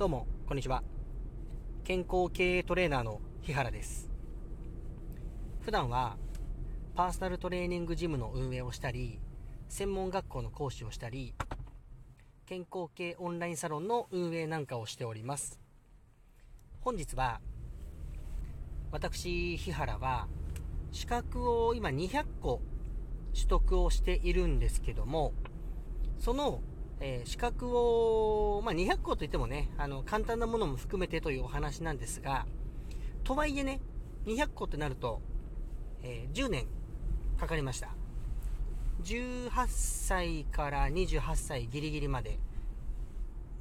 どうも、こんにちは。健康経営トレーナーの日原です。普段は、パーソナルトレーニングジムの運営をしたり、専門学校の講師をしたり、健康系オンラインサロンの運営なんかをしております。本日は、私、日原は、資格を今200個取得をしているんですけども、その、えー、資格を、まあ、200個といってもね、あの、簡単なものも含めてというお話なんですが、とはいえね、200個ってなると、えー、10年かかりました。18歳から28歳ギリギリまで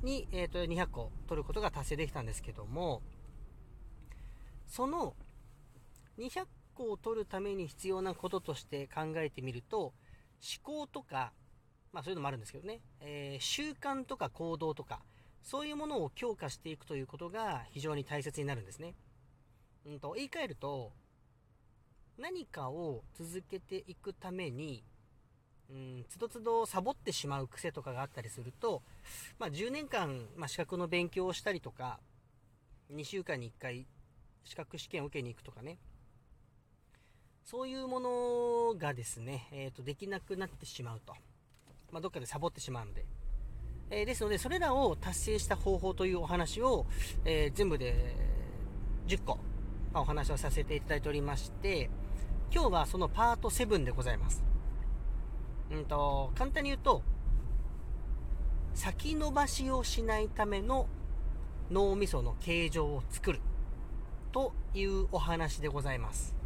に、えっ、ー、と、200個取ることが達成できたんですけども、その200個を取るために必要なこととして考えてみると、思考とか、まあそういうのもあるんですけどね、えー、習慣とか行動とか、そういうものを強化していくということが非常に大切になるんですね。うんと、言い換えると、何かを続けていくために、うん、つどつどサボってしまう癖とかがあったりすると、まあ、10年間、まあ、資格の勉強をしたりとか、2週間に1回資格試験を受けに行くとかね、そういうものがですね、えっ、ー、と、できなくなってしまうと。まあ、どっかでサボってしまうので。えー、ですので、それらを達成した方法というお話を、えー、全部で10個、まあ、お話をさせていただいておりまして、今日はそのパート7でございます。うんと、簡単に言うと、先延ばしをしないための脳みその形状を作るというお話でございます。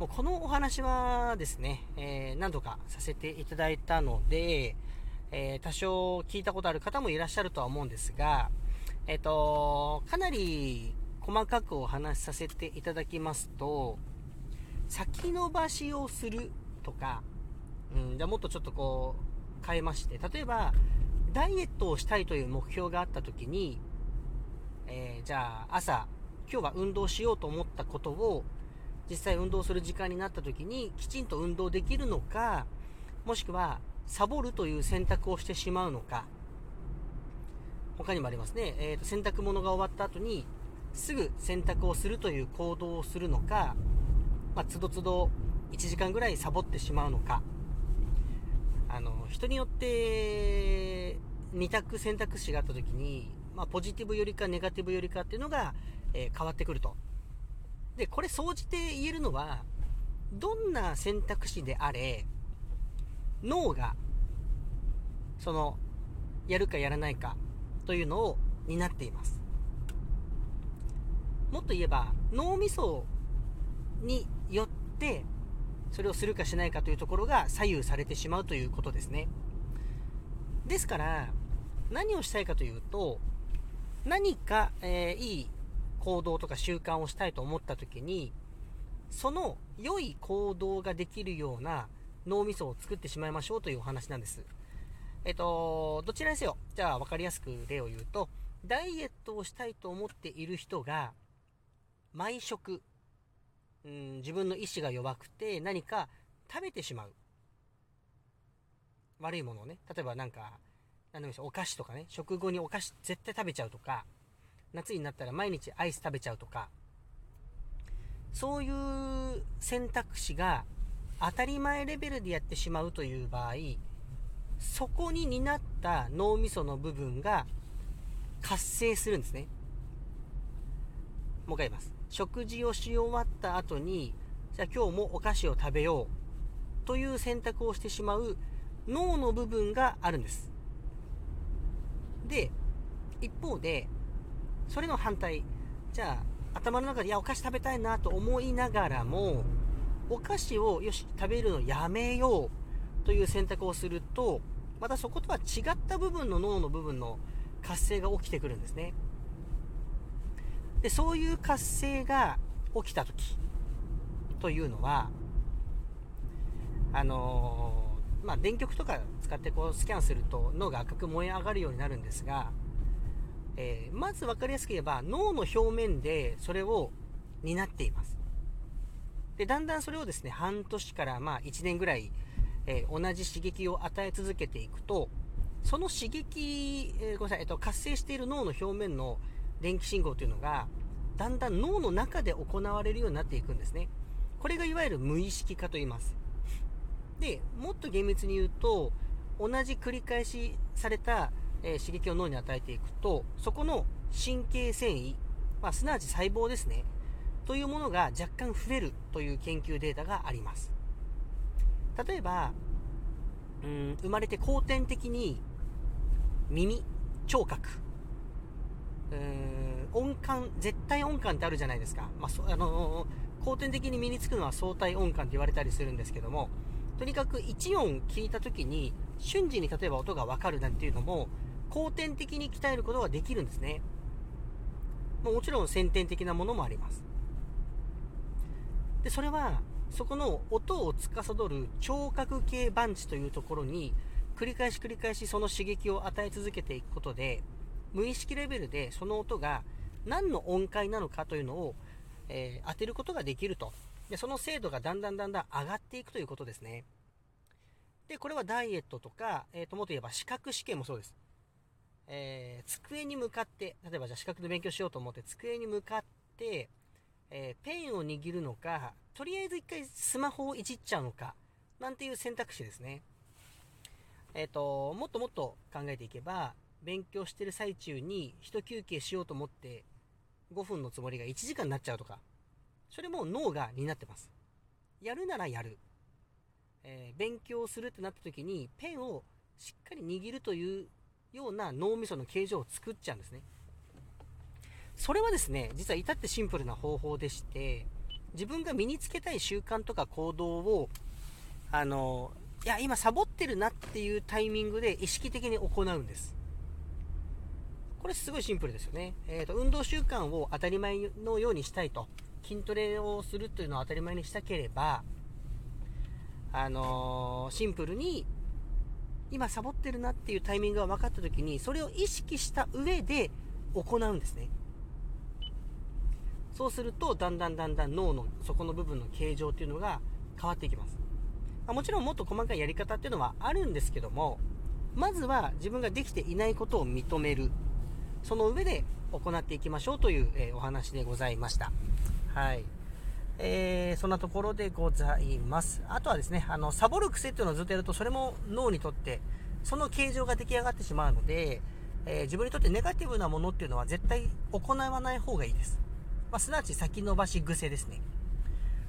もうこのお話はですね、えー、何度かさせていただいたので、えー、多少聞いたことある方もいらっしゃるとは思うんですが、えっ、ー、と、かなり細かくお話しさせていただきますと、先延ばしをするとか、うん、じゃもっとちょっとこう、変えまして、例えば、ダイエットをしたいという目標があった時に、えー、じゃあ朝、今日は運動しようと思ったことを実際運動する時間になった時にきちんと運動できるのか、もしくはサボるという選択をしてしまうのか、他にもありますね。えーと、洗濯物が終わった後にすぐ洗濯をするという行動をするのか、まあ、つどつど1時間ぐらいサボってしまうのか、あの、人によって2択選択肢があった時に、まあ、ポジティブよりかネガティブよりかっていうのが、えー、変わってくると。で、これ総じて言えるのは、どんな選択肢であれ、脳が、その、やるかやらないかというのを担っています。もっと言えば、脳みそによって、それをするかしないかというところが左右されてしまうということですね。ですから、何をしたいかというと、何か、えー、いい行動とか習慣をしたいと思った時に、その良い行動ができるような脳みそを作ってしまいましょうというお話なんです。えっと、どちらにせよ、じゃあ分かりやすく例を言うと、ダイエットをしたいと思っている人が、毎食、うん、自分の意志が弱くて何か食べてしまう。悪いものをね、例えばなんか、何でもいいですお菓子とかね、食後にお菓子絶対食べちゃうとか、夏になったら毎日アイス食べちゃうとか、そういう選択肢が当たり前レベルでやってしまうという場合、そこに担った脳みその部分が活性するんですね。もう一回言います。食事をし終わった後に、じゃあ今日もお菓子を食べようという選択をしてしまう脳の部分があるんです。で、一方で、それの反対。じゃあ、頭の中で、いや、お菓子食べたいなと思いながらも、お菓子を、よし、食べるのやめようという選択をすると、またそことは違った部分の脳の部分の活性が起きてくるんですね。で、そういう活性が起きた時というのは、あのー、まあ、電極とか使ってこうスキャンすると脳が赤く燃え上がるようになるんですが、えー、まず分かりやすく言えば脳の表面でそれを担っています。で、だんだんそれをですね、半年からまあ1年ぐらい、えー、同じ刺激を与え続けていくと、その刺激、えー、ごめんなさい、えっと、活性している脳の表面の電気信号というのが、だんだん脳の中で行われるようになっていくんですね。これがいわゆる無意識化と言います。で、もっと厳密に言うと、同じ繰り返しされた、え、刺激を脳に与えていくと、そこの神経繊維、まあ、すなわち細胞ですね、というものが若干増えるという研究データがあります。例えば、うん、生まれて後天的に耳、聴覚、音感、絶対音感ってあるじゃないですか。まあ、あのー、後天的に身につくのは相対音感って言われたりするんですけども、とにかく1音聞いた時に瞬時に例えば音がわかるなんていうのも、後天的に鍛えることができるんですね。もちろん先天的なものもあります。で、それは、そこの音を司る聴覚系番地というところに、繰り返し繰り返しその刺激を与え続けていくことで、無意識レベルでその音が何の音階なのかというのを、えー、当てることができると。で、その精度がだんだんだんだん上がっていくということですね。で、これはダイエットとか、えっ、と、もっと言えば資格試験もそうです。えー、机に向かって、例えばじゃあ資格で勉強しようと思って机に向かって、えー、ペンを握るのか、とりあえず一回スマホをいじっちゃうのか、なんていう選択肢ですね。えっ、ー、と、もっともっと考えていけば、勉強してる最中に一休憩しようと思って5分のつもりが1時間になっちゃうとか、それも脳が担ってます。やるならやる。えー、勉強するってなった時にペンをしっかり握るというような脳みその形状を作っちゃうんですね。それはですね、実は至ってシンプルな方法でして、自分が身につけたい習慣とか行動を、あの、いや、今サボってるなっていうタイミングで意識的に行うんです。これすごいシンプルですよね。えっ、ー、と、運動習慣を当たり前のようにしたいと。筋トレをするというのを当たり前にしたければ、あのー、シンプルに、今サボってるなっていうタイミングが分かった時に、それを意識した上で行うんですね。そうすると、だんだんだんだん脳の底の部分の形状っていうのが変わっていきます。まもちろんもっと細かいやり方っていうのはあるんですけども、まずは自分ができていないことを認める。その上で行っていきましょうという、えー、お話でございました。はい。えー、そんなところでございます。あとはですね、あの、サボる癖っていうのをずっとやると、それも脳にとって、その形状が出来上がってしまうので、えー、自分にとってネガティブなものっていうのは絶対行わない方がいいです。まあ、すなわち先延ばし癖ですね。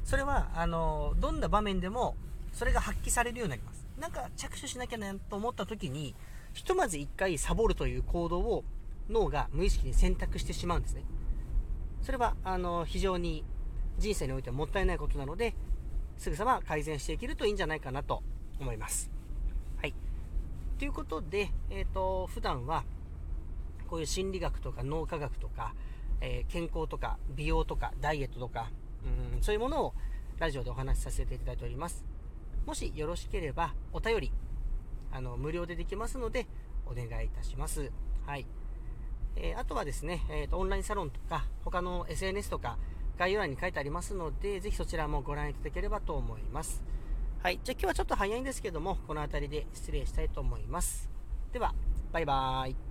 それは、あの、どんな場面でも、それが発揮されるようになります。なんか着手しなきゃなと思った時に、ひとまず一回サボるという行動を脳が無意識に選択してしまうんですね。それは、あの、非常に人生においてはもったいないことなので、すぐさま改善していけるといいんじゃないかなと思います。はい。ということで、えっ、ー、と、普段は、こういう心理学とか脳科学とか、えー、健康とか美容とかダイエットとか、うん、そういうものをラジオでお話しさせていただいております。もしよろしければ、お便り、あの、無料でできますので、お願いいたします。はい。えー、あとはですね、えーと、オンラインサロンとか、他の SNS とか、概要欄に書いてありますので、ぜひそちらもご覧いただければと思います。はい。じゃあ今日はちょっと早いんですけども、この辺りで失礼したいと思います。では、バイバーイ。